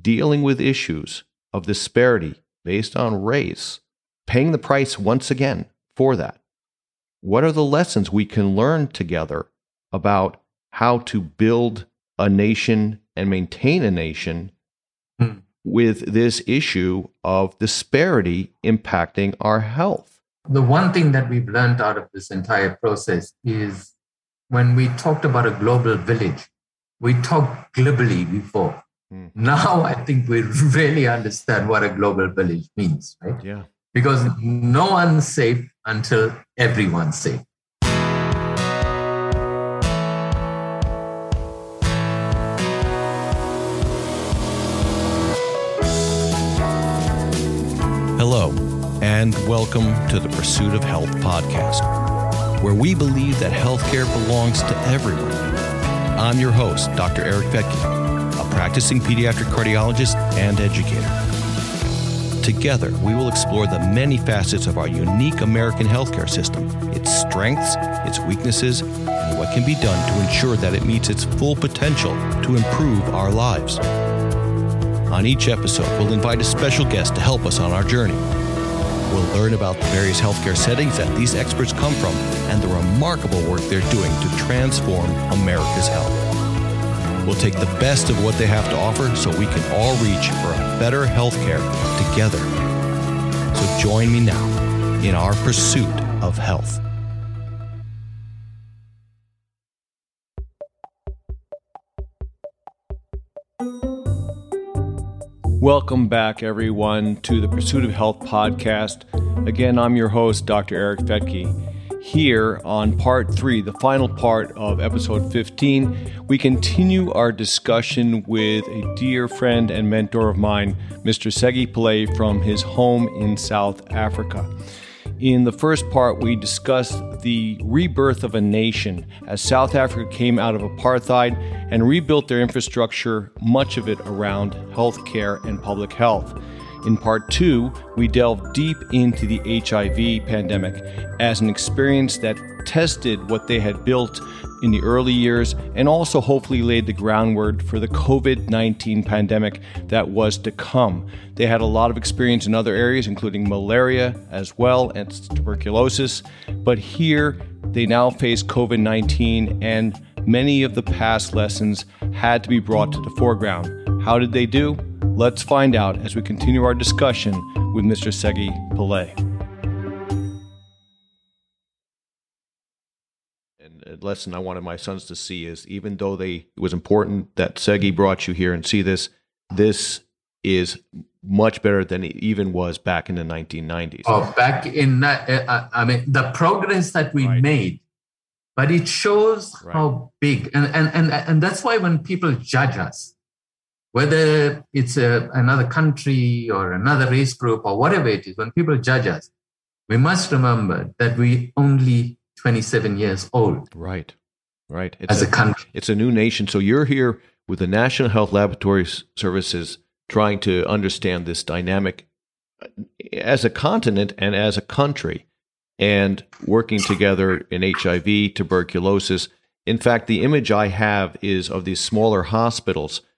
dealing with issues of disparity based on race, paying the price once again for that. What are the lessons we can learn together about how to build a nation and maintain a nation mm. with this issue of disparity impacting our health? The one thing that we've learned out of this entire process is when we talked about a global village, we talked globally before. Mm. Now I think we really understand what a global village means, right? Yeah. Because no one's safe until everyone's safe. Hello, and welcome to the Pursuit of Health podcast, where we believe that healthcare belongs to everyone. I'm your host, Dr. Eric Fethke practicing pediatric cardiologist and educator. Together, we will explore the many facets of our unique American healthcare system, its strengths, its weaknesses, and what can be done to ensure that it meets its full potential to improve our lives. On each episode, we'll invite a special guest to help us on our journey. We'll learn about the various healthcare settings that these experts come from and the remarkable work they're doing to transform America's health. We'll take the best of what they have to offer so we can all reach for a better healthcare together. So join me now in our pursuit of health. Welcome back, everyone, to the Pursuit of Health podcast. Again, I'm your host, Dr. Eric Fethke. Here on part three, the final part of episode 15, we continue our discussion with a dear friend and mentor of mine, Mr. Sagie Pillay from his home in South Africa. In the first part, we discussed the rebirth of a nation as South Africa came out of apartheid and rebuilt their infrastructure, much of it around healthcare and public health. In part two, we delve deep into the HIV pandemic as an experience that tested what they had built in the early years and also hopefully laid the groundwork for the COVID 19 pandemic that was to come. They had a lot of experience in other areas, including malaria as well and tuberculosis, but here they now face COVID 19 and many of the past lessons had to be brought to the foreground. How did they do? Let's find out as we continue our discussion with Mr. Sagie Pillay. And a lesson I wanted my sons to see is even though they it was important that Sagie brought you here and see this, this is much better than it even was back in the 1990s. Oh, back in that, uh, I mean, the progress that we right. made, but it shows right. how big, and, and, and, and that's why when people judge us, whether it's a, another country or another race group or whatever it is, when people judge us, we must remember that we only 27 years old. Right, right. It's as a, a country. It's a new nation. So you're here with the National Health Laboratory Services trying to understand this dynamic uh, as a continent and as a country and working together in HIV, tuberculosis. In fact, the image I have is of these smaller hospitals –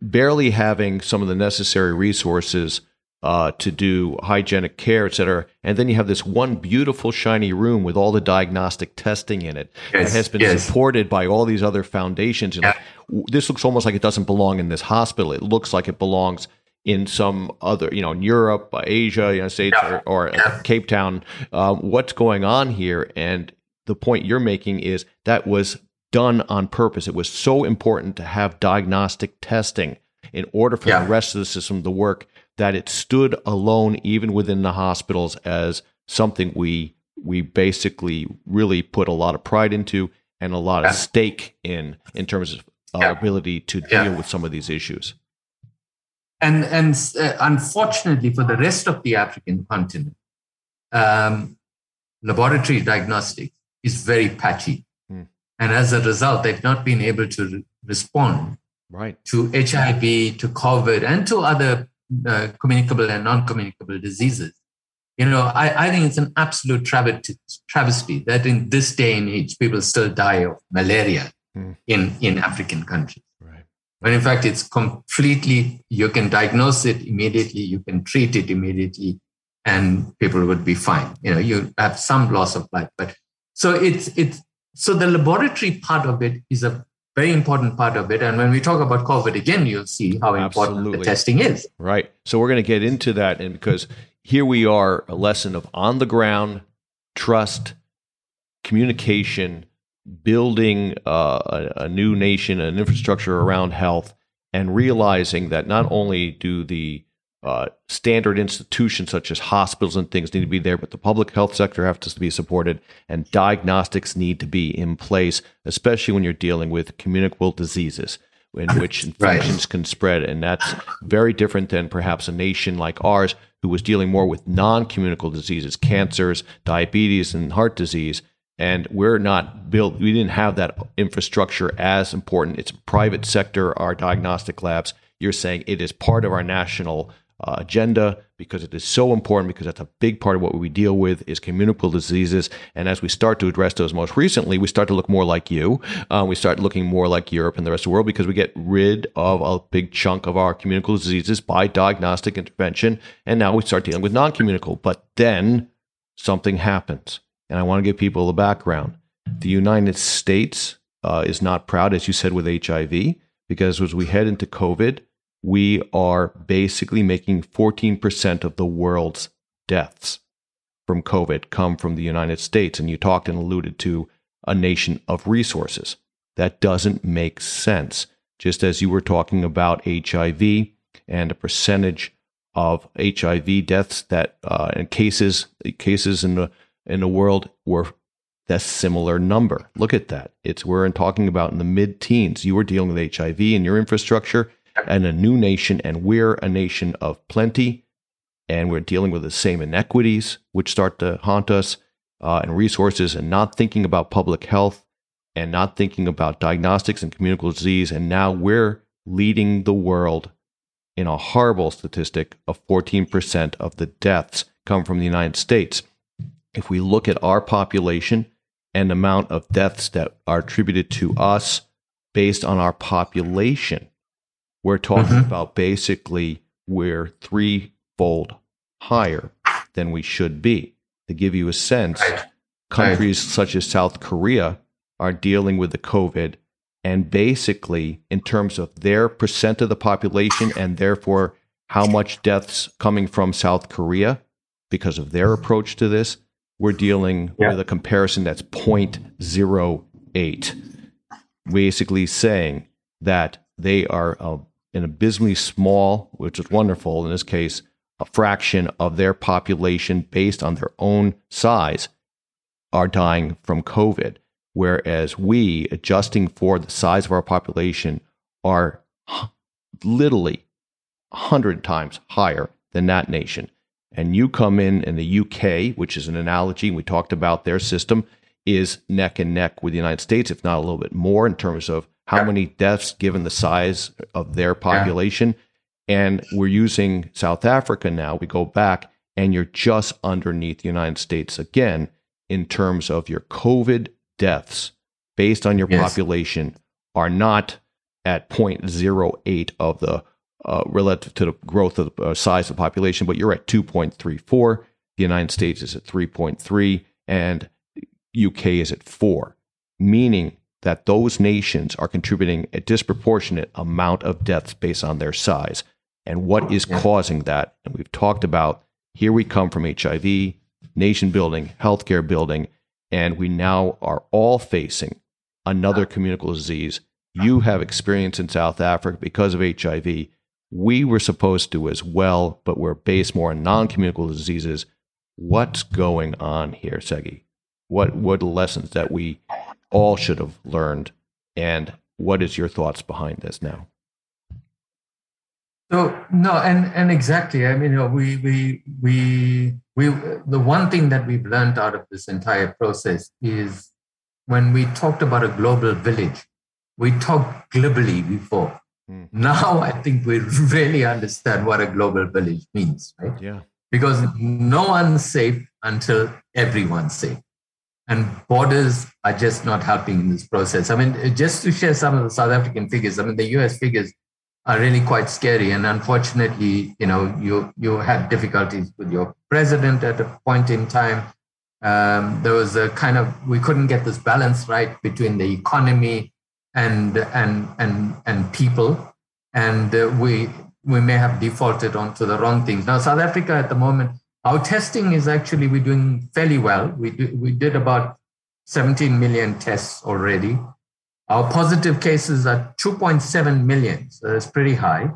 barely having some of the necessary resources uh, to do hygienic care, et cetera. And then you have this one beautiful, shiny room with all the diagnostic testing in it yes, that has been yes. supported by all these other foundations. And yeah. this looks almost like it doesn't belong in this hospital. It looks like it belongs in some other, you know, in Europe, uh, Asia, United States, yeah. or, or yeah. Cape Town. Uh, what's going on here? And the point you're making is that was done on purpose. It was so important to have diagnostic testing in order for yeah. the rest of the system to work that it stood alone even within the hospitals as something we we basically really put a lot of pride into and a lot yeah. of stake in in terms of our yeah. ability to deal with some of these issues. And and uh, unfortunately for the rest of the African continent, um, laboratory diagnostics is very patchy. And as a result, they've not been able to re- respond right. to HIV, to COVID, and to other uh, communicable and non communicable diseases. You know, I, I think it's an absolute travesty, travesty that in this day and age, people still die of malaria mm. in, in African countries. Right. When in fact, it's completely, you can diagnose it immediately, you can treat it immediately, and people would be fine. You know, you have some loss of life. But so it's, it's, so the laboratory part of it is a very important part of it. And when we talk about COVID again, you'll see how important Absolutely. the testing is. Right. So we're going to get into that. And because here we are, a lesson of on the ground trust, communication, building uh, a, a new nation, an infrastructure around health, and realizing that not only do the uh, standard institutions such as hospitals and things need to be there, but the public health sector has to be supported, and diagnostics need to be in place, especially when you're dealing with communicable diseases in which infections right. can spread. And that's very different than perhaps a nation like ours who was dealing more with non communicable diseases, cancers, diabetes, and heart disease. And we're not built, we didn't have that infrastructure as important. It's private sector, our diagnostic labs. You're saying it is part of our national uh, agenda because it is so important because that's a big part of what we deal with is communicable diseases. And as we start to address those most recently we start to look more like you. Uh, we start looking more like europe and the rest of the world because we get rid of a big chunk of our communicable diseases by diagnostic intervention. And now we start dealing with non-communicable. But then something happens. And i want to give people the background. The united states uh, is not proud as you said with hiv because as we head into covid we are basically making 14% of the world's deaths from COVID come from the United States. And you talked and alluded to a nation of resources. That doesn't make sense. Just as you were talking about HIV and a percentage of HIV deaths that uh, and cases cases in the in the world were that similar number. Look at that. It's we're talking about in the mid teens. You were dealing with HIV in your infrastructure and a new nation, and we're a nation of plenty, and we're dealing with the same inequities which start to haunt us, uh, and resources, and not thinking about public health, and not thinking about diagnostics and communicable disease, and now we're leading the world in a horrible statistic of 14% of the deaths come from the United States. If we look at our population and amount of deaths that are attributed to us based on our population, we're talking mm-hmm. about basically we're threefold higher than we should be. To give you a sense, right. countries right. such as South Korea are dealing with the COVID, and basically, in terms of their percent of the population and therefore how much deaths coming from South Korea because of their approach to this, we're dealing yeah. with a comparison that's 0.08, basically saying that they are a an abysmally small, which is wonderful in this case, a fraction of their population based on their own size are dying from COVID. Whereas we, adjusting for the size of our population, are literally 100 times higher than that nation. And you come in in the UK, which is an analogy, we talked about their system, is neck and neck with the United States, if not a little bit more in terms of how yeah. many deaths given the size of their population. Yeah. And we're using South Africa now. We go back and you're just underneath the United States again in terms of your COVID deaths based on your yes. population are not at 0.08 of the uh, relative to the growth of the uh, size of the population, but you're at 2.34. The United States is at 3.3 and UK is at 4, meaning that those nations are contributing a disproportionate amount of deaths based on their size. And what is causing that? And we've talked about here we come from HIV, nation building, healthcare building, and we now are all facing another communicable disease. You have experience in South Africa because of HIV. We were supposed to as well, but we're based more on non communicable diseases. What's going on here, Sagie? What what lessons that we all should have learned. And what is your thoughts behind this now? So no, and and exactly. I mean, you know, we we we we the one thing that we've learned out of this entire process is when we talked about a global village, we talked globally before. Mm. Now I think we really understand what a global village means, right? Yeah. Because no one's safe until everyone's safe. And borders are just not helping in this process. I mean, just to share some of the South African figures, I mean, the US figures are really quite scary. And unfortunately, you know, you, you had difficulties with your president at a point in time. Um, there was a kind of, we couldn't get this balance right between the economy and, and, and, and people. And uh, we, we may have defaulted onto the wrong things. Now, South Africa at the moment our testing is actually we're doing fairly well. We do, we did about 17 million tests already. Our positive cases are 2.7 million, so that's pretty high.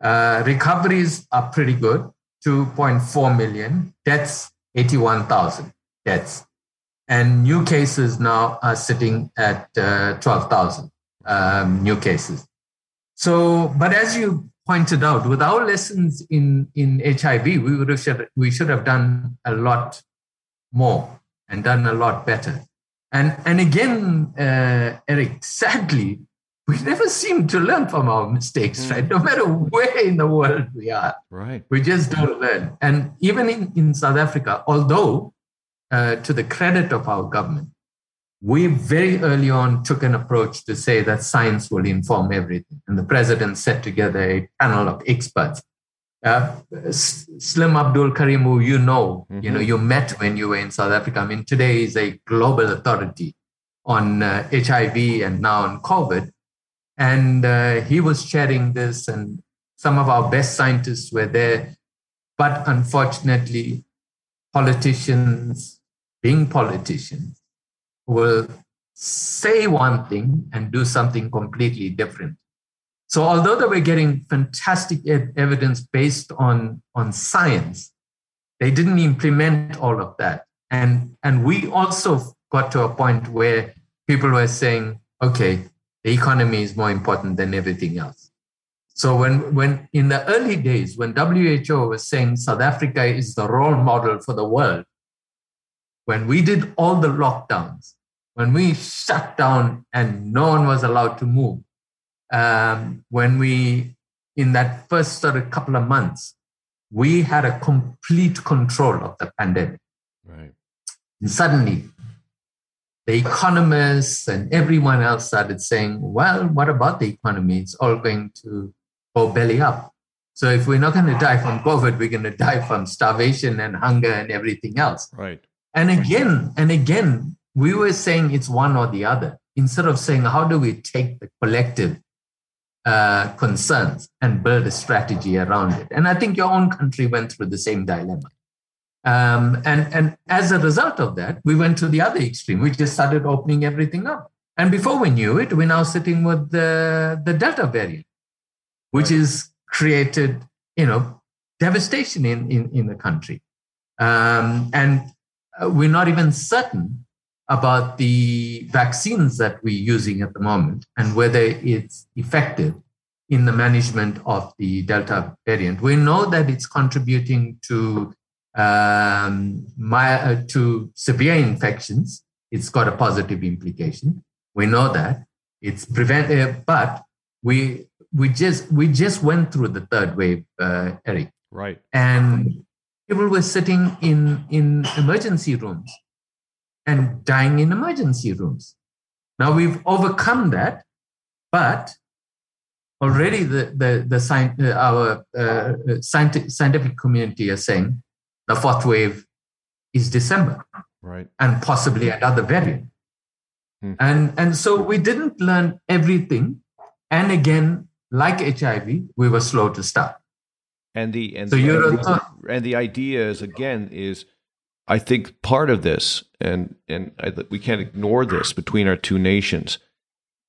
Uh, recoveries are pretty good, 2.4 million. Deaths, 81,000 deaths. And new cases now are sitting at uh, 12,000 um, new cases. So, but as you pointed out, with our lessons in, in HIV, we would have should, we should have done a lot more and done a lot better. And and again, uh, Eric, sadly, we never seem to learn from our mistakes, mm. right? No matter where in the world we are, right? We just don't learn. And even in, in South Africa, although uh, to the credit of our government, we very early on took an approach to say that science will inform everything. And the president set together a panel of experts. Uh, Salim Abdool Karim, who you know, mm-hmm. you know, you met when you were in South Africa. I mean, today is a global authority on uh, HIV and now on COVID. And uh, he was sharing this, and some of our best scientists were there. But unfortunately, politicians, being politicians, will say one thing and do something completely different. So, although they were getting fantastic evidence based on, on science, they didn't implement all of that. And, and we also got to a point where people were saying, okay, the economy is more important than everything else. So when, when in the early days, when WHO was saying South Africa is the role model for the world, when we did all the lockdowns, when we shut down and no one was allowed to move, um, when we, in that first sort of couple of months, we had a complete control of the pandemic. Right. And suddenly, the economists and everyone else started saying, well, what about the economy? It's all going to go belly up. So if we're not going to die from COVID, we're going to die from starvation and hunger and everything else. Right. And again and again, we were saying it's one or the other instead of saying how do we take the collective uh, concerns and build a strategy around it. And I think your own country went through the same dilemma. Um, and, and as a result of that, we went to the other extreme. We just started opening everything up. And before we knew it, we're now sitting with the, the Delta variant, which right. is created, you know, devastation in, in, in the country. Um, and uh, we're not even certain about the vaccines that we're using at the moment and whether it's effective in the management of the Delta variant. We know that it's contributing to um, my, uh, to severe infections. It's got a positive implication. We know that it's preventive, uh, but we we just we just went through the third wave, uh, Eric. Right. And people were sitting in in emergency rooms and dying in emergency rooms. Now we've overcome that, but already the, the, the sci- uh, our uh, scientific, scientific community are saying the fourth wave is December. Right. And possibly another variant. Hmm. And, and so we didn't learn everything. And again, like HIV, we were slow to start. And the and so the, and the, and the idea is again is I think part of this, and and I, we can't ignore this between our two nations,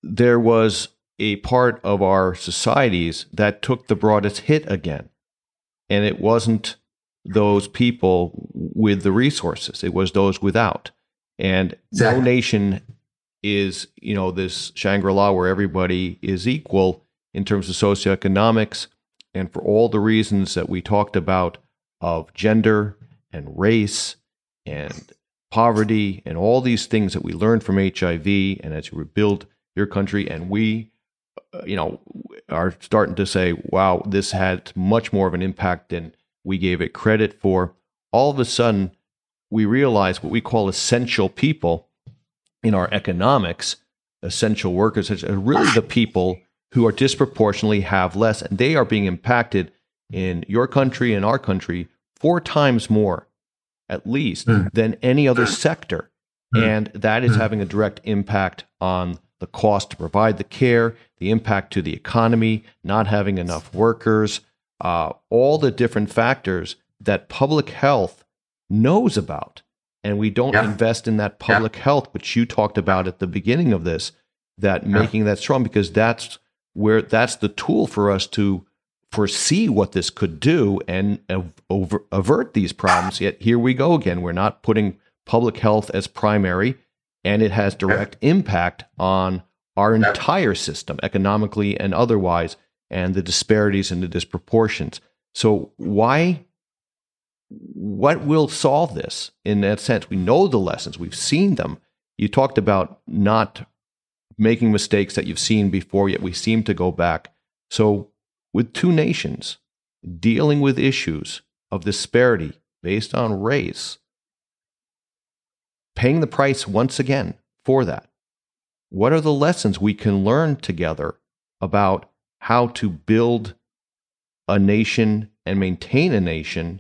there was a part of our societies that took the broadest hit again, and it wasn't those people with the resources; it was those without. And exactly. no nation is, you know, this Shangri La where everybody is equal in terms of socioeconomics, and for all the reasons that we talked about of gender and race and poverty and all these things that we learned from HIV and as you rebuild your country and we uh, you know are starting to say wow this had much more of an impact than we gave it credit for. All of a sudden we realize what we call essential people in our economics, essential workers, are really the people who are disproportionately have less, and they are being impacted in your country and our country four times more, at least, mm. than any other sector. Mm. And that is mm. having a direct impact on the cost to provide the care, the impact to the economy, not having enough workers, uh, all the different factors that public health knows about. And we don't yeah. invest in that public yeah. health, which you talked about at the beginning of this, that yeah. making that strong, because that's where that's the tool for us to foresee what this could do and over, avert these problems. Yet here we go again. We're not putting public health as primary, and it has direct impact on our entire system, economically and otherwise, and the disparities and the disproportions. So why? What will solve this in that sense? We know the lessons, we've seen them. You talked about not making mistakes that you've seen before, yet we seem to go back. So, with two nations dealing with issues of disparity based on race, paying the price once again for that, what are the lessons we can learn together about how to build a nation and maintain a nation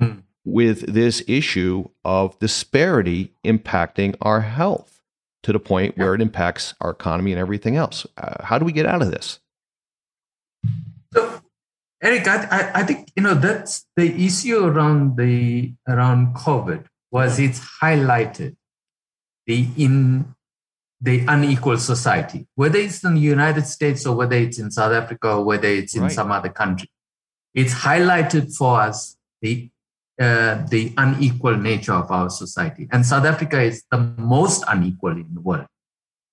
hmm. with this issue of disparity impacting our health to the point where it impacts our economy and everything else. Uh, how do we get out of this? So, Eric, I, I think you know that's the issue around the around COVID was it's highlighted the in the unequal society, whether it's in the United States or whether it's in South Africa or whether it's in right. some other country. It's highlighted for us the uh, the unequal nature of our society, and South Africa is the most unequal in the world.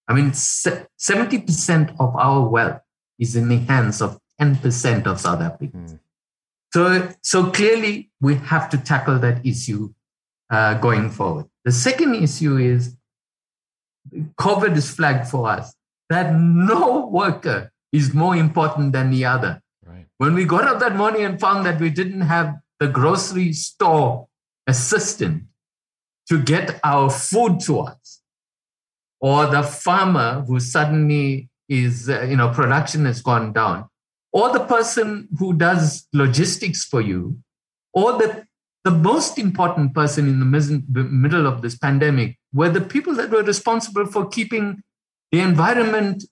I mean, seventy percent of our wealth is in the hands of 10% of South Africans. Mm. So, so clearly, we have to tackle that issue uh, going forward. The second issue is COVID is flagged for us that no worker is more important than the other. Right. When we got up that morning and found that we didn't have the grocery store assistant to get our food to us, or the farmer who suddenly is, uh, you know, production has gone down, or the person who does logistics for you, or the, the most important person in the middle of this pandemic were the people that were responsible for keeping the environment,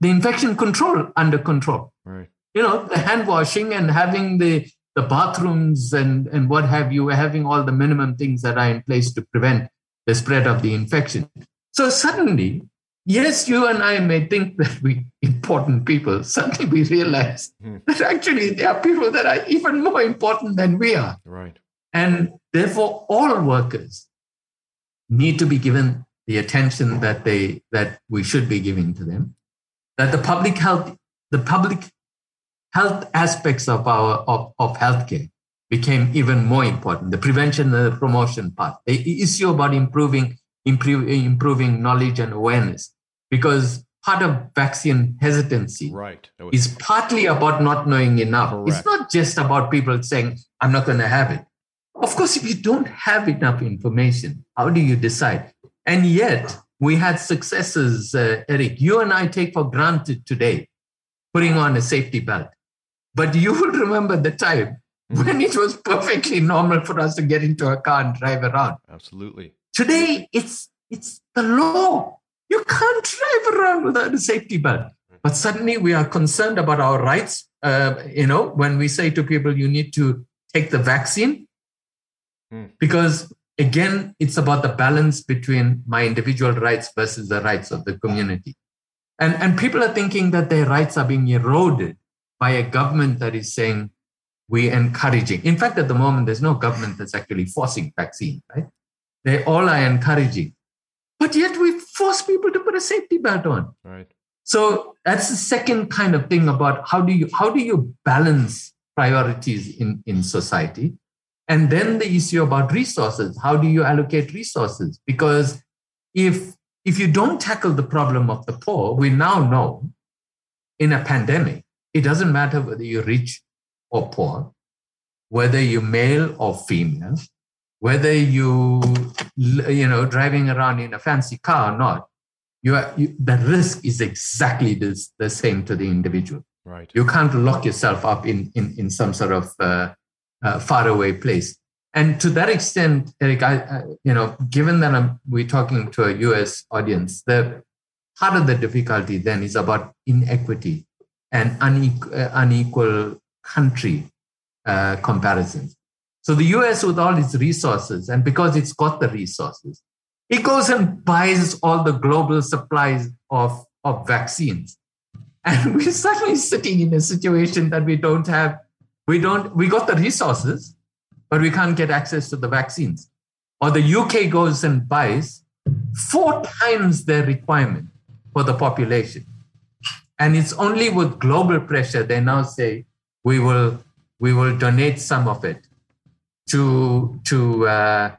the infection control under control. Right. You know, the hand washing and having the, the bathrooms and, and what have you, having all the minimum things that are in place to prevent the spread of the infection. So suddenly, yes, you and I may think that we important people. Suddenly we realize hmm. that actually there are people that are even more important than we are. Right. And therefore, all workers need to be given the attention that they that we should be giving to them. That the public health, the public health aspects of our of, of healthcare became even more important. The prevention and the promotion part. The issue about improving improve, improving knowledge and awareness because part of vaccine hesitancy right. is partly about not knowing enough. Correct. It's not just about people saying, I'm not going to have it. Of course, if you don't have enough information, how do you decide? And yet, we had successes, uh, Eric. You and I take for granted today putting on a safety belt. But you will remember the time mm-hmm. when it was perfectly normal for us to get into a car and drive around. Absolutely. Today, it's it's the law. You can't drive around without a safety belt. But suddenly we are concerned about our rights. Uh, you know, when we say to people, you need to take the vaccine, hmm. because again, it's about the balance between my individual rights versus the rights of the community. And, and people are thinking that their rights are being eroded by a government that is saying we're encouraging. In fact, at the moment, there's no government that's actually forcing vaccine, right? They all are encouraging. But yet we force people to put a safety belt on. Right. So that's the second kind of thing about how do you how do you balance priorities in, in society? And then the issue about resources. How do you allocate resources? Because if if you don't tackle the problem of the poor, we now know in a pandemic, it doesn't matter whether you're rich or poor, whether you're male or female, whether you you know driving around in a fancy car or not, you are you, the risk is exactly this, the same to the individual. Right. You can't lock yourself up in in, in some sort of uh, uh, faraway place. And to that extent, Eric, I, uh, you know, given that I'm, we're talking to a U.S. audience, the part of the difficulty then is about inequity and unequal, uh, unequal country uh, comparisons. So the US, with all its resources, and because it's got the resources, it goes and buys all the global supplies of, of vaccines. And we're suddenly sitting in a situation that we don't have, we don't, we got the resources, but we can't get access to the vaccines. Or the UK goes and buys four times their requirement for the population. And it's only with global pressure they now say we will we will donate some of it to to uh,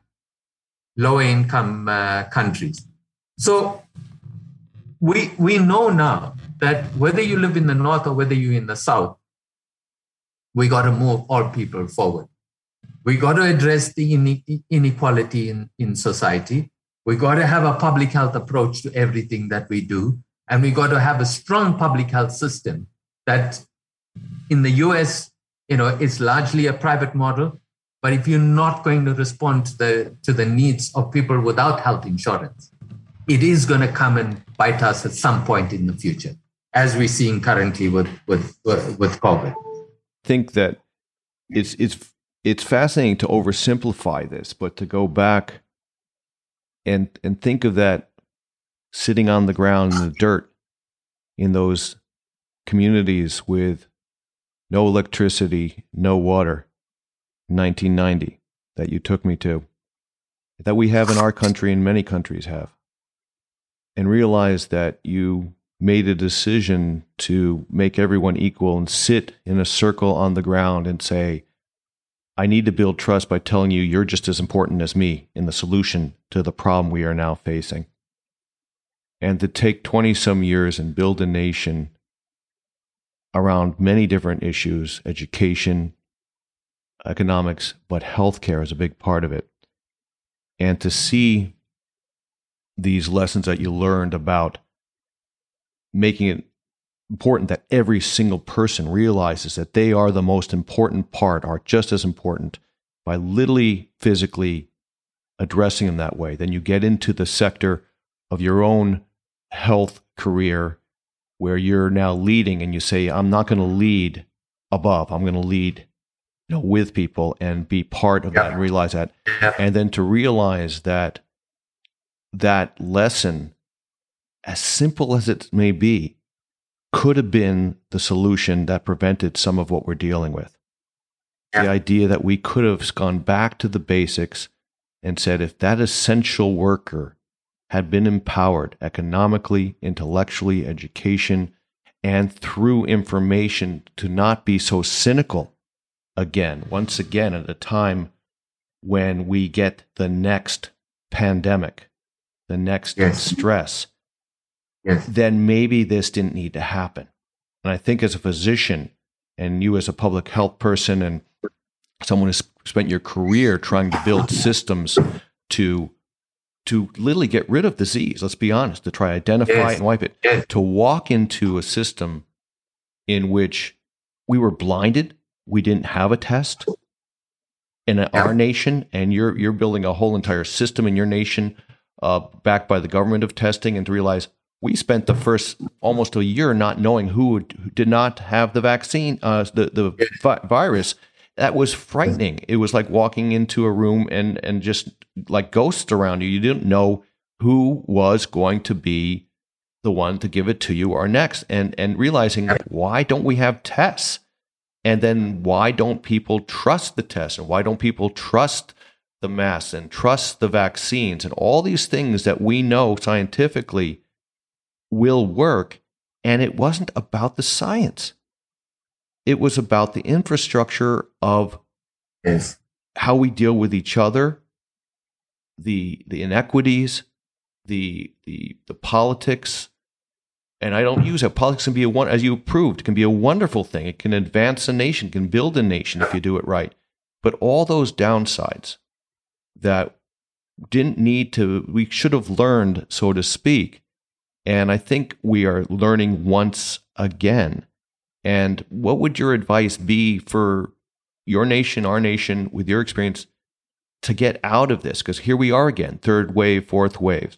lower income uh, countries. So we we know now that whether you live in the north or whether you're in the south, we got to move all people forward. We got to address the inequality in, in society. We got to have a public health approach to everything that we do. And we got to have a strong public health system that in the US, you know, it's largely a private model. But if you're not going to respond to the, to the needs of people without health insurance, it is going to come and bite us at some point in the future, as we're seeing currently with, with, with COVID. I think that it's, it's, it's fascinating to oversimplify this, but to go back and, and think of that sitting on the ground in the dirt in those communities with no electricity, no water, 1990 that you took me to, that we have in our country and many countries have, and realize that you made a decision to make everyone equal and sit in a circle on the ground and say, I need to build trust by telling you you're just as important as me in the solution to the problem we are now facing. And to take 20 some years and build a nation around many different issues education, economics, but healthcare is a big part of it. And to see these lessons that you learned about making it important that every single person realizes that they are the most important part, are just as important by literally physically addressing them that way. Then you get into the sector of your own health career where you're now leading and you say, I'm not going to lead above, I'm going to lead you know, with people and be part of that and realize that. And then to realize that that lesson, as simple as it may be, could have been the solution that prevented some of what we're dealing with. The idea that we could have gone back to the basics and said, if that essential worker had been empowered economically, intellectually, education, and through information to not be so cynical again, once again, at a time when we get the next pandemic, the next yes. stress, yes. then maybe this didn't need to happen. And I think as a physician, and you as a public health person, and someone who's spent your career trying to build systems to to literally get rid of disease. Let's be honest, to try identify yes. and wipe it. To walk into a system in which we were blinded, we didn't have a test in our nation, and you're you're building a whole entire system in your nation, uh, backed by the government of testing, and to realize we spent the first almost a year not knowing who, who did not have the vaccine, uh, the the vi- virus. That was frightening. It was like walking into a room and and just like ghosts around you. You didn't know who was going to be the one to give it to you or next, and and realizing why don't we have tests? And then why don't people trust the tests? And why don't people trust the masks and trust the vaccines and all these things that we know scientifically will work? And it wasn't about the science. It was about the infrastructure of yes. how we deal with each other, the the inequities, the the the politics, and I don't use it. Politics can be a one, as you proved, can be a wonderful thing. It can advance a nation, can build a nation if you do it right. But all those downsides that didn't need to, we should have learned, so to speak. And I think we are learning once again. And what would your advice be for your nation, our nation, with your experience to get out of this? Because here we are again, third wave, fourth wave.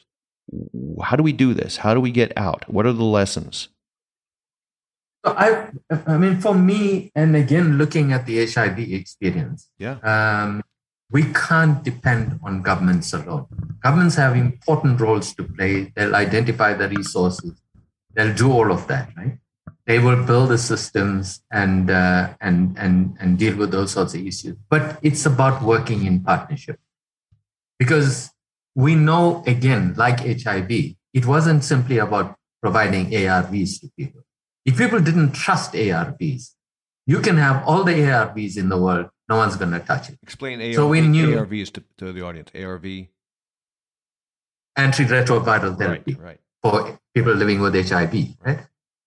How do we do this? How do we get out? What are the lessons? I, I mean, for me, and again, looking at the HIV experience, yeah, um, we can't depend on governments alone. Governments have important roles to play. They'll identify the resources. They'll do all of that, right? They will build the systems and uh, and and and deal with those sorts of issues. But it's about working in partnership, because we know again, like HIV, it wasn't simply about providing ARVs to people. If people didn't trust ARVs, you can have all the ARVs in the world no one's going to touch it. Explain ARV, so we knew, ARVs to, to the audience. ARV? Antiretroviral therapy right, right. for people living with HIV, right?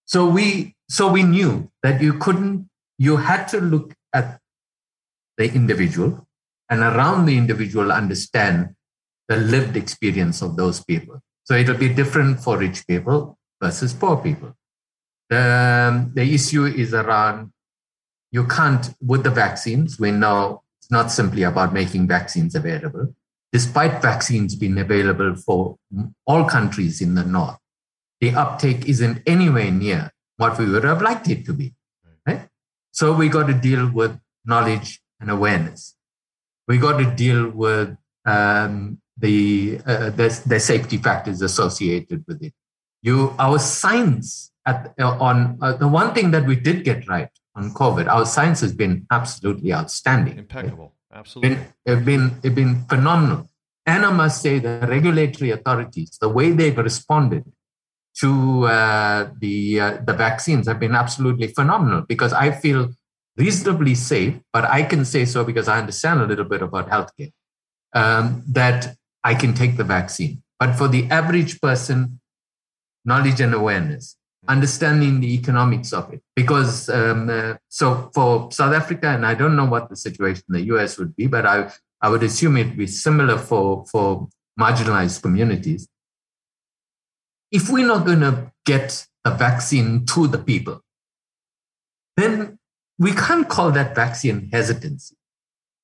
So we, so we knew that you couldn't, you had to look at the individual and around the individual understand the lived experience of those people. So it'll be different for rich people versus poor people. The, um, the issue is around you can't, with the vaccines, we know it's not simply about making vaccines available. Despite vaccines being available for all countries in the North, the uptake isn't anywhere near what we would have liked it to be. Right? So we got to deal with knowledge and awareness. We got to deal with um, the, uh, the, the safety factors associated with it. You, our science at, uh, on uh, the one thing that we did get right on COVID. Our science has been absolutely outstanding. Impeccable. Absolutely. It's been, been, been phenomenal. And I must say, the regulatory authorities, the way they've responded to uh, the, uh, the vaccines have been absolutely phenomenal because I feel reasonably safe, but I can say so because I understand a little bit about healthcare, um, that I can take the vaccine. But for the average person, knowledge and awareness, understanding the economics of it. Because um, uh, so for South Africa, and I don't know what the situation in the US would be, but I, I would assume it'd be similar for, for marginalized communities. If we're not going to get a vaccine to the people, then we can't call that vaccine hesitancy.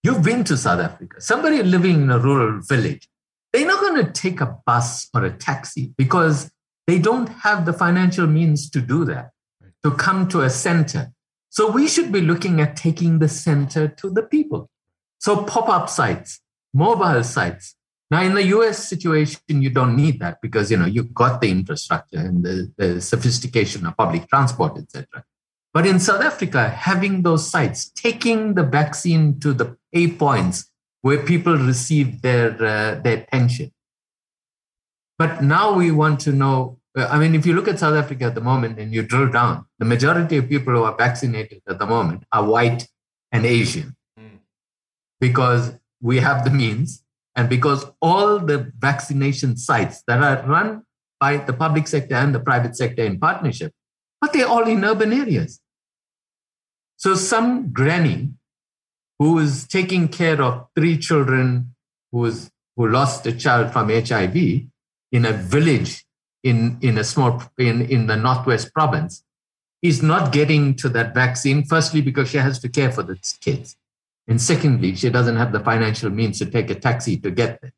You've been to South Africa. Somebody living in a rural village, they're not going to take a bus or a taxi because they don't have the financial means to do that, to come to a center. So we should be looking at taking the center to the people. So pop up sites, mobile sites. Now, in the US situation, you don't need that because you know you've got the infrastructure and the, the sophistication of public transport, etc. But in South Africa, having those sites, taking the vaccine to the A points where people receive their uh, their pension, but now we want to know. Uh, I mean, if you look at South Africa at the moment and you drill down, the majority of people who are vaccinated at the moment are white and Asian mm. because we have the means and because all the vaccination sites that are run by the public sector and the private sector in partnership, but they're all in urban areas. So some granny who is taking care of three children who, is, who lost a child from HIV in a village in, in a small in, in the northwest province is not getting to that vaccine firstly because she has to care for the kids. And secondly she doesn't have the financial means to take a taxi to get there.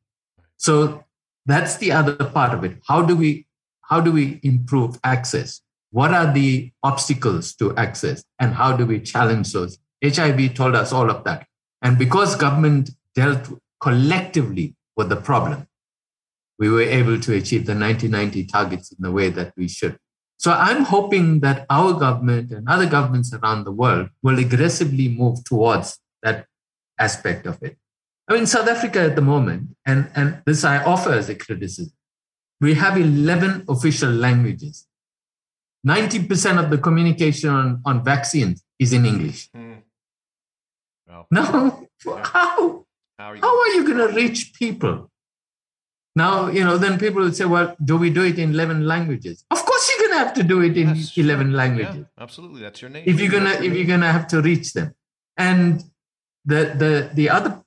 So that's the other part of it. How do we how do we improve access? What are the obstacles to access? And how do we challenge those hiv told us all of that and because government dealt collectively with the problem we were able to achieve the 1990 targets in the way that we should. So I'm hoping that our government and other governments around the world will aggressively move towards that aspect of it. I mean, South Africa at the moment, and, and this I offer as a criticism, we have 11 official languages. 90% of the communication on, on vaccines is in English. Mm. Now, yeah. how? How are you, how are you going to reach people? Now, you know, then people would say, well, do we do it in 11 languages? Of course you're going to have to do it in That's 11 true. languages. Yeah, absolutely. That's your name. If you're going to if you're going to have to reach them. And the the the other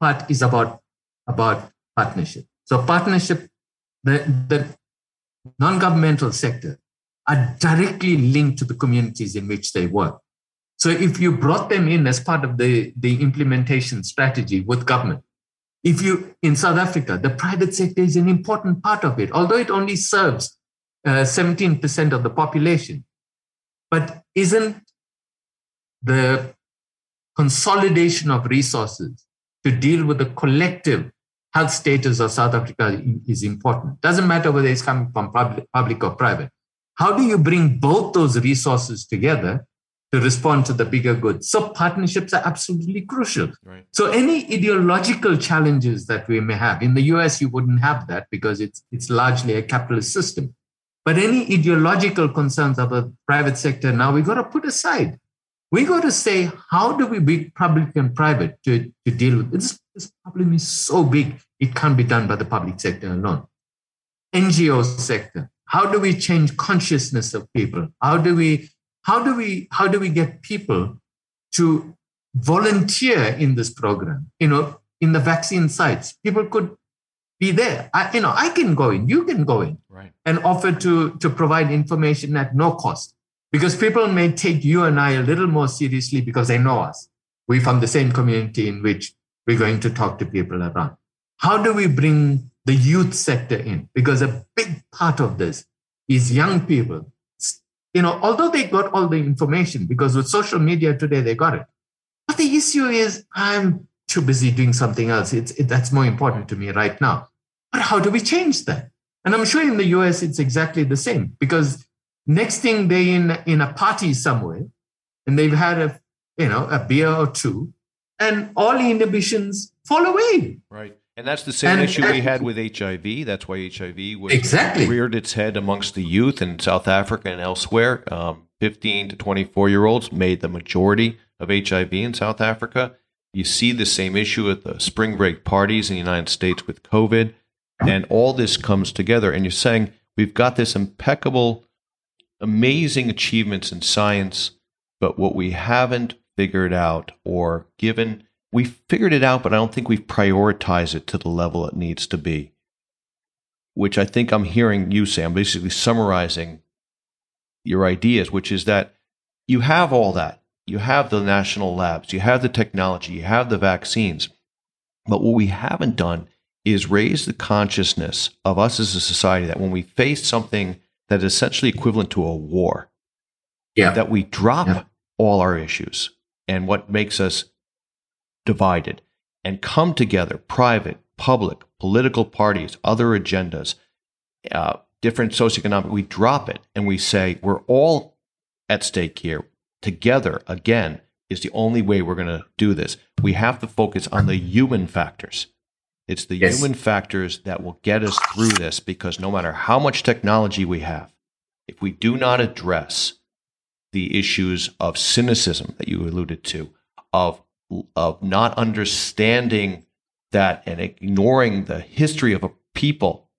part is about about partnership. So partnership, the, the non-governmental sector are directly linked to the communities in which they work. So if you brought them in as part of the, the implementation strategy with government, if you in South Africa, the private sector is an important part of it, although it only serves uh, 17% of the population. But isn't the consolidation of resources to deal with the collective health status of South Africa is important. Doesn't matter whether it's coming from public, public or private. How do you bring both those resources together to respond to the bigger good? So partnerships are absolutely crucial. Right. So any ideological challenges that we may have in the US, you wouldn't have that because it's it's largely a capitalist system. But any ideological concerns of the private sector now we've got to put aside we got to say, how do we be public and private to, to deal with this? This problem is so big, it can't be done by the public sector alone. NGO sector, how do we change consciousness of people? How do we, how do we, how do we get people to volunteer in this program? You know, in the vaccine sites, people could be there. I, you know, I can go in, you can go in, right. and offer to to provide information at no cost. Because people may take you and I a little more seriously because they know us. We're from the same community in which we're going to talk to people around. How do we bring the youth sector in? Because a big part of this is young people. You know, although they got all the information, because with social media today, they got it. But the issue is, I'm too busy doing something else. It's, it, that's more important to me right now. But how do we change that? And I'm sure in the US, it's exactly the same because Next thing they're in in a party somewhere, and they've had a you know a beer or two, and all inhibitions fall away. Right. And that's the same and, issue and, we had with HIV. That's why HIV was exactly reared its head amongst the youth in South Africa and elsewhere. Um, 15 to 24 year olds made the majority of HIV in South Africa. You see the same issue at the spring break parties in the United States with COVID. And all this comes together. And you're saying we've got this impeccable amazing achievements in science, but what we haven't figured out or given, we figured it out, but I don't think we've prioritized it to the level it needs to be. Which I think I'm hearing you say. I'm basically summarizing your ideas, which is that you have all that. You have the national labs, you have the technology, you have the vaccines. But what we haven't done is raise the consciousness of us as a society that when we face something that is essentially equivalent to a war. Yeah. That we drop yeah. all our issues and what makes us divided and come together, private, public, political parties, other agendas, uh, different socioeconomic, we drop it and we say we're all at stake here. Together, again, is the only way we're going to do this. We have to focus on the human factors. It's the yes. human factors that will get us through this because no matter how much technology we have, if we do not address the issues of cynicism that you alluded to, of, of not understanding that and ignoring the history of a people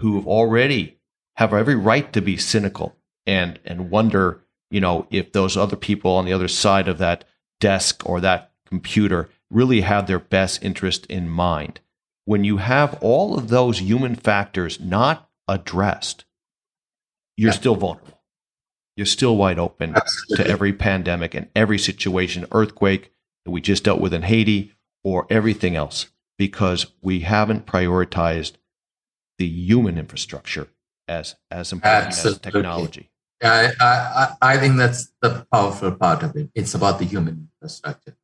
who have already have every right to be cynical and, and wonder, you know, if those other people on the other side of that desk or that computer really have their best interest in mind when you have all of those human factors not addressed, you're yeah. still vulnerable. You're still wide open Absolutely. to every pandemic and every situation, earthquake that we just dealt with in Haiti or everything else, because we haven't prioritized the human infrastructure as, as important Absolutely. as technology. Yeah, I, I, I think that's the powerful part of it. It's about the human infrastructure.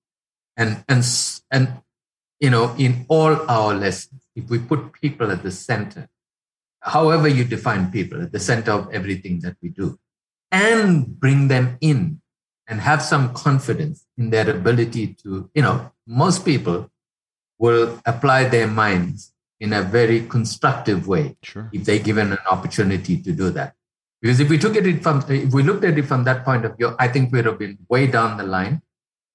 And, and, and you know, in all our lessons, if we put people at the center, however you define people, at the center of everything that we do, and bring them in and have some confidence in their ability to, you know, most people will apply their minds in a very constructive way sure. if they're given an opportunity to do that. Because if we took it from, if we looked at it from that point of view, I think we'd have been way down the line.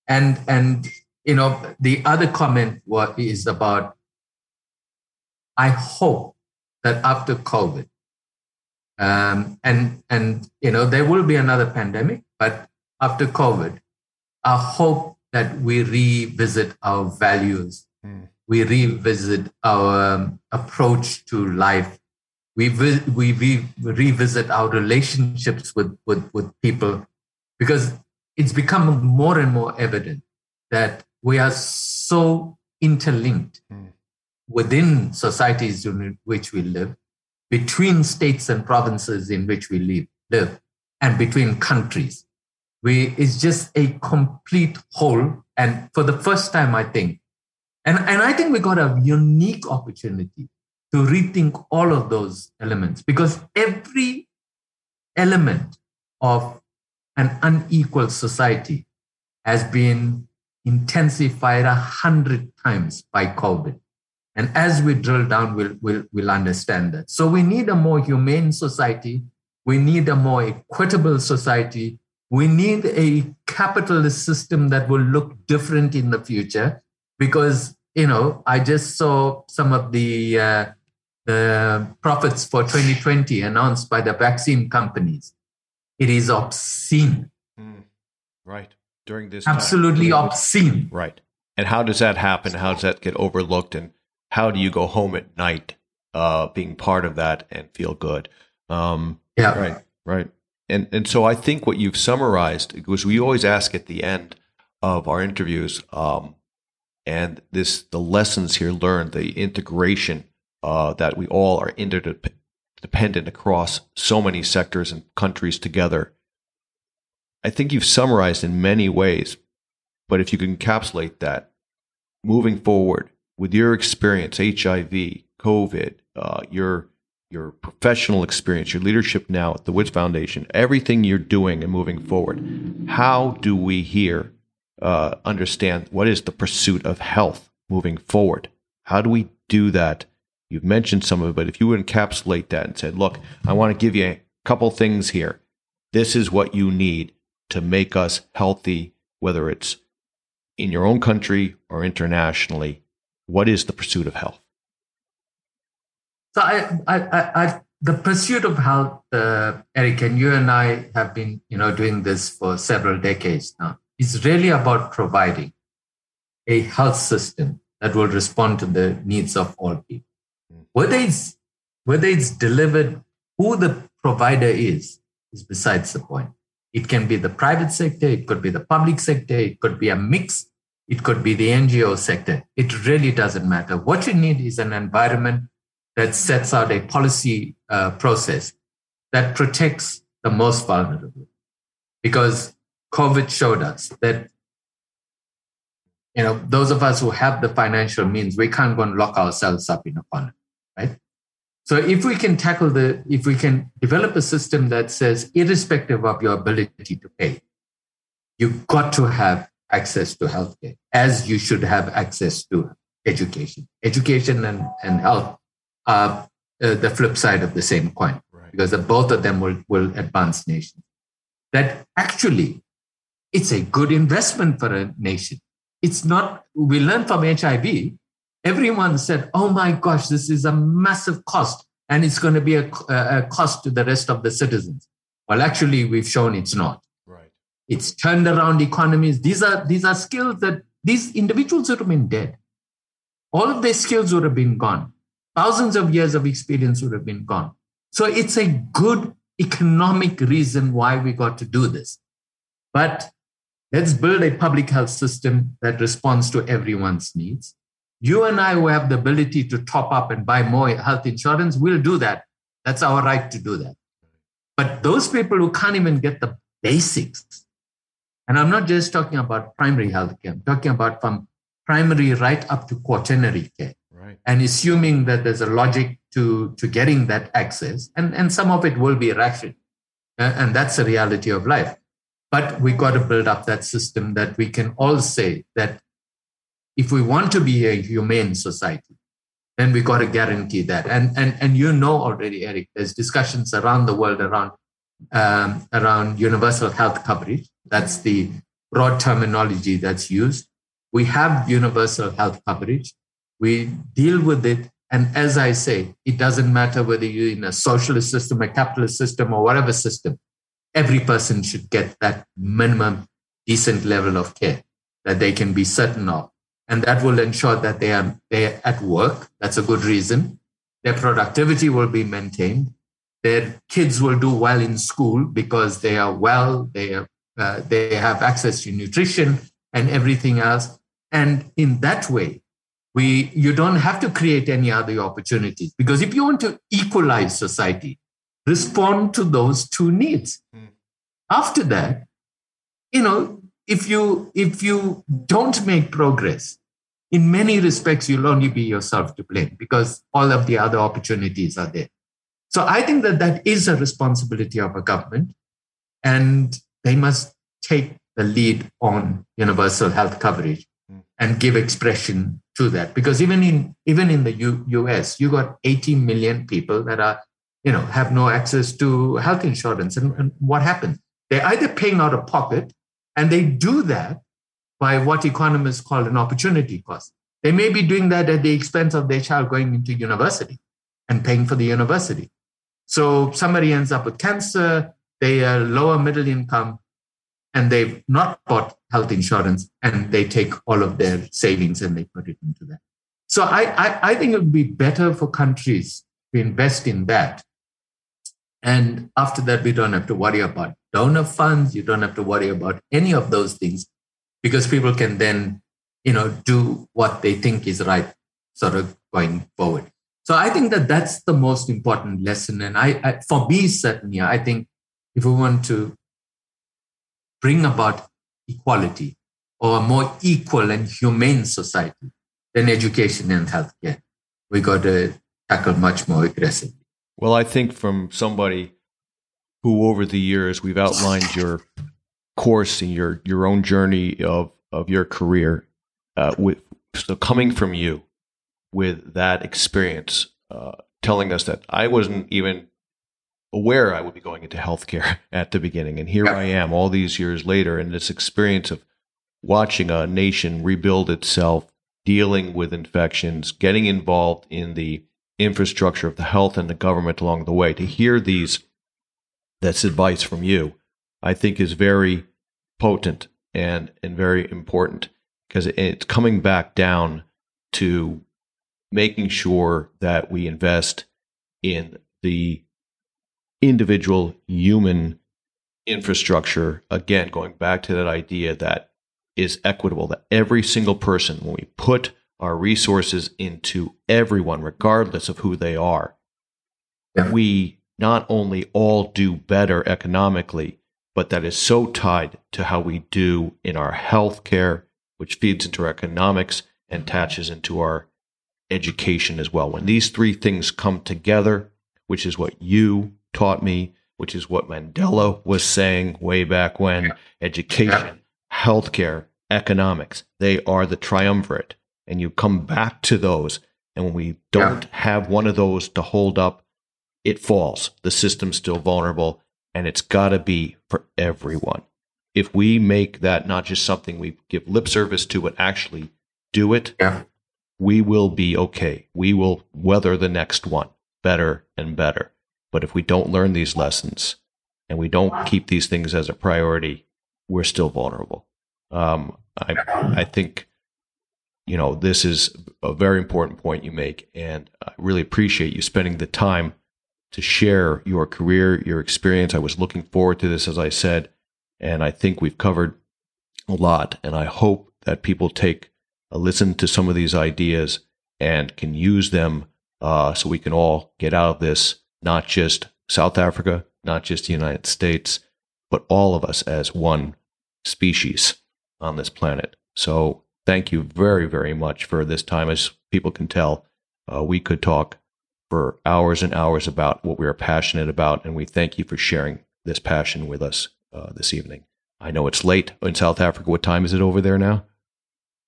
And and you know, the other comment was, is about I hope that after COVID, um, and and you know there will be another pandemic, but after COVID, I hope that we revisit our values. Mm. we revisit our um, approach to life. We, we, we revisit our relationships with, with, with people because it's become more and more evident that we are so interlinked mm. within societies in which we live, between states and provinces in which we live, live and between countries. We, it's just a complete whole. And for the first time, I think, and, and I think we got a unique opportunity to rethink all of those elements because every element of an unequal society has been intensified a hundred times by COVID. And as we drill down, we'll, we'll, we'll understand that. So we need a more humane society. We need a more equitable society. We need a capitalist system that will look different in the future because, you know, I just saw some of the, uh, the profits for 2020 announced by the vaccine companies. It is obscene. Mm, right. During this absolutely time. obscene. Right. And how does that happen? How does that get overlooked? And how do you go home at night uh, being part of that and feel good? Um, yeah. right. Right and and so i think what you've summarized because we always ask at the end of our interviews um, and this the lessons here learned the integration uh, that we all are interdependent across so many sectors and countries together I think you've summarized in many ways, but if you can encapsulate that moving forward with your experience, HIV, COVID, uh, your your professional experience, your leadership now at the Wits Foundation, everything you're doing and moving forward, how do we here uh, understand what is the pursuit of health moving forward? How do we do that? You've mentioned some of it, but if you would encapsulate that and said, look, I want to give you a couple things here. This is what you need to make us healthy, whether it's in your own country or internationally? What is the pursuit of health? So, I, I, I, the pursuit of health, uh, Eric, and you and I have been, you know, doing this for several decades now. Is really about providing a health system that will respond to the needs of all people. Whether it's whether it's delivered, who the provider is, is besides the point. It can be the private sector, it could be the public sector, it could be a mix, it could be the NGO sector. It really doesn't matter. What you need is an environment that sets out a policy uh, process that protects the most vulnerable. Because COVID showed us that you know those of us who have the financial means, we can't go and lock ourselves up in a corner, right? So if we can tackle the, if we can develop a system that says, irrespective of your ability to pay, you've got to have access to healthcare, as you should have access to education. Education and, and health are uh, the flip side of the same coin, right. because the, both of them will, will advance nations. That actually, it's a good investment for a nation. It's not, we learn from HIV everyone said, oh my gosh, this is a massive cost and it's going to be a, a cost to the rest of the citizens. Well, actually, we've shown it's not. Right. It's turned around economies. These are, these are skills that these individuals would have been dead. All of their skills would have been gone. Thousands of years of experience would have been gone. So it's a good economic reason why we got to do this. But let's build a public health system that responds to everyone's needs. You and I who have the ability to top up and buy more health insurance, we'll do that. That's our right to do that. But those people who can't even get the basics, and I'm not just talking about primary health care, I'm talking about from primary right up to quaternary care. Right. And assuming that there's a logic to, to getting that access, and, and some of it will be rationed. Uh, and that's the reality of life. But we got to build up that system that we can all say that if we want to be a humane society, then we got to guarantee that. And and and you know already, Eric, there's discussions around the world around um, around universal health coverage. That's the broad terminology that's used. We have universal health coverage. We deal with it. And as I say, it doesn't matter whether you're in a socialist system, a capitalist system, or whatever system, every person should get that minimum decent level of care that they can be certain of and that will ensure that they are they're at work. That's a good reason. Their productivity will be maintained. Their kids will do well in school because they are well. They are, uh, they have access to nutrition and everything else. And in that way, we you don't have to create any other opportunities because if you want to equalize society, respond to those two needs. Mm. After that, you know, if you if you don't make progress, in many respects you'll only be yourself to blame because all of the other opportunities are there. So I think that that is a responsibility of a government, and they must take the lead on universal health coverage hmm. and give expression to that. Because even in even in the U- U.S., you got 80 million people that are you know have no access to health insurance, and, and what happens? They're either paying out of pocket and they do that by what economists call an opportunity cost. They may be doing that at the expense of their child going into university and paying for the university. So somebody ends up with cancer, they are lower middle income, and they've not bought health insurance, and they take all of their savings and they put it into that. So I, I, I think it would be better for countries to invest in that. And after that, we don't have to worry about donor funds. You don't have to worry about any of those things because people can then, you know, do what they think is right, sort of going forward. So I think that that's the most important lesson. And I, I for me, certainly, I think if we want to bring about equality or a more equal and humane society, than education and healthcare, we got to tackle much more aggressively. Well, I think from somebody who over the years we've outlined your course and your your own journey of of your career uh, with so coming from you with that experience uh, telling us that I wasn't even aware I would be going into healthcare at the beginning and here yeah. I am all these years later and this experience of watching a nation rebuild itself dealing with infections getting involved in the infrastructure of the health and the government along the way to hear these that's advice from you, I think is very potent and and very important because it's coming back down to making sure that we invest in the individual human infrastructure again going back to that idea that is equitable that every single person when we put our resources into everyone regardless of who they are yeah. we not only all do better economically, but that is so tied to how we do in our health care, which feeds into our economics and attaches into our education as well. When these three things come together, which is what you taught me, which is what Mandela was saying way back when education, healthcare, economics, they are the triumvirate. And you come back to those. And when we don't have one of those to hold up, it falls. The system's still vulnerable, and it's got to be for everyone. If we make that not just something we give lip service to, but actually do it, yeah. we will be okay. We will weather the next one better and better. But if we don't learn these lessons and we don't keep these things as a priority, we're still vulnerable. Um, I, I think, you know, this is a very important point you make, and I really appreciate you spending the time to share your career, your experience. I was looking forward to this, as I said, and I think we've covered a lot. And I hope that people take a listen to some of these ideas and can use them uh, so we can all get out of this, not just South Africa, not just the United States, but all of us as one species on this planet. So thank you very, very much for this time. As people can tell, uh, we could talk for hours and hours about what we are passionate about, and we thank you for sharing this passion with us uh, this evening. I know it's late in South Africa. What time is it over there now?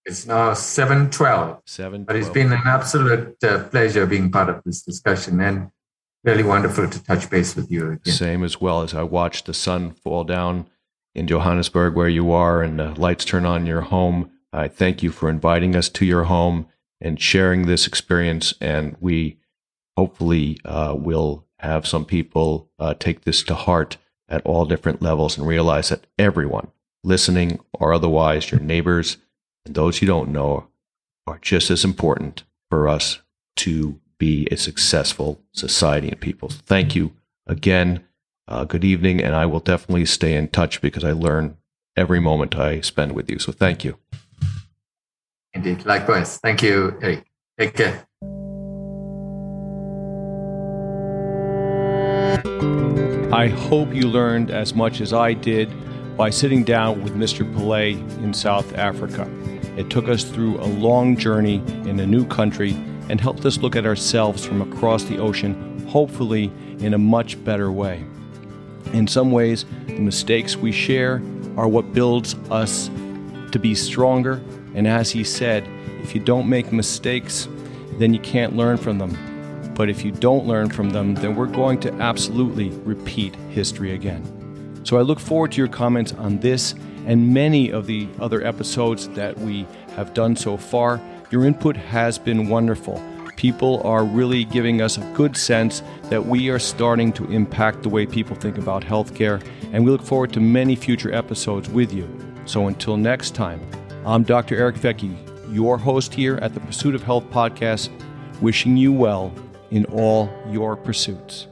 It's now 7.12. 7 But it's been an absolute uh, pleasure being part of this discussion and really wonderful to touch base with you again. Same as well as I watched the sun fall down in Johannesburg where you are and the lights turn on your home. I thank you for inviting us to your home and sharing this experience. And we hopefully uh, we'll have some people uh, take this to heart at all different levels and realize that everyone listening or otherwise, your neighbors and those you don't know, are just as important for us to be a successful society and people. Thank you again. Uh, good evening, and I will definitely stay in touch because I learn every moment I spend with you. So thank you. Indeed. Likewise. Thank you, Eric. Take care. I hope you learned as much as I did by sitting down with Mr. Pillay in South Africa. It took us through a long journey in a new country and helped us look at ourselves from across the ocean, hopefully in a much better way. In some ways, the mistakes we share are what builds us to be stronger. And as he said, if you don't make mistakes, then you can't learn from them. But if you don't learn from them, then we're going to absolutely repeat history again. So I look forward to your comments on this and many of the other episodes that we have done so far. Your input has been wonderful. People are really giving us a good sense that we are starting to impact the way people think about healthcare, and we look forward to many future episodes with you. So until next time, I'm Dr. Eric Fethke, your host here at the Pursuit of Health podcast, wishing you well in all your pursuits.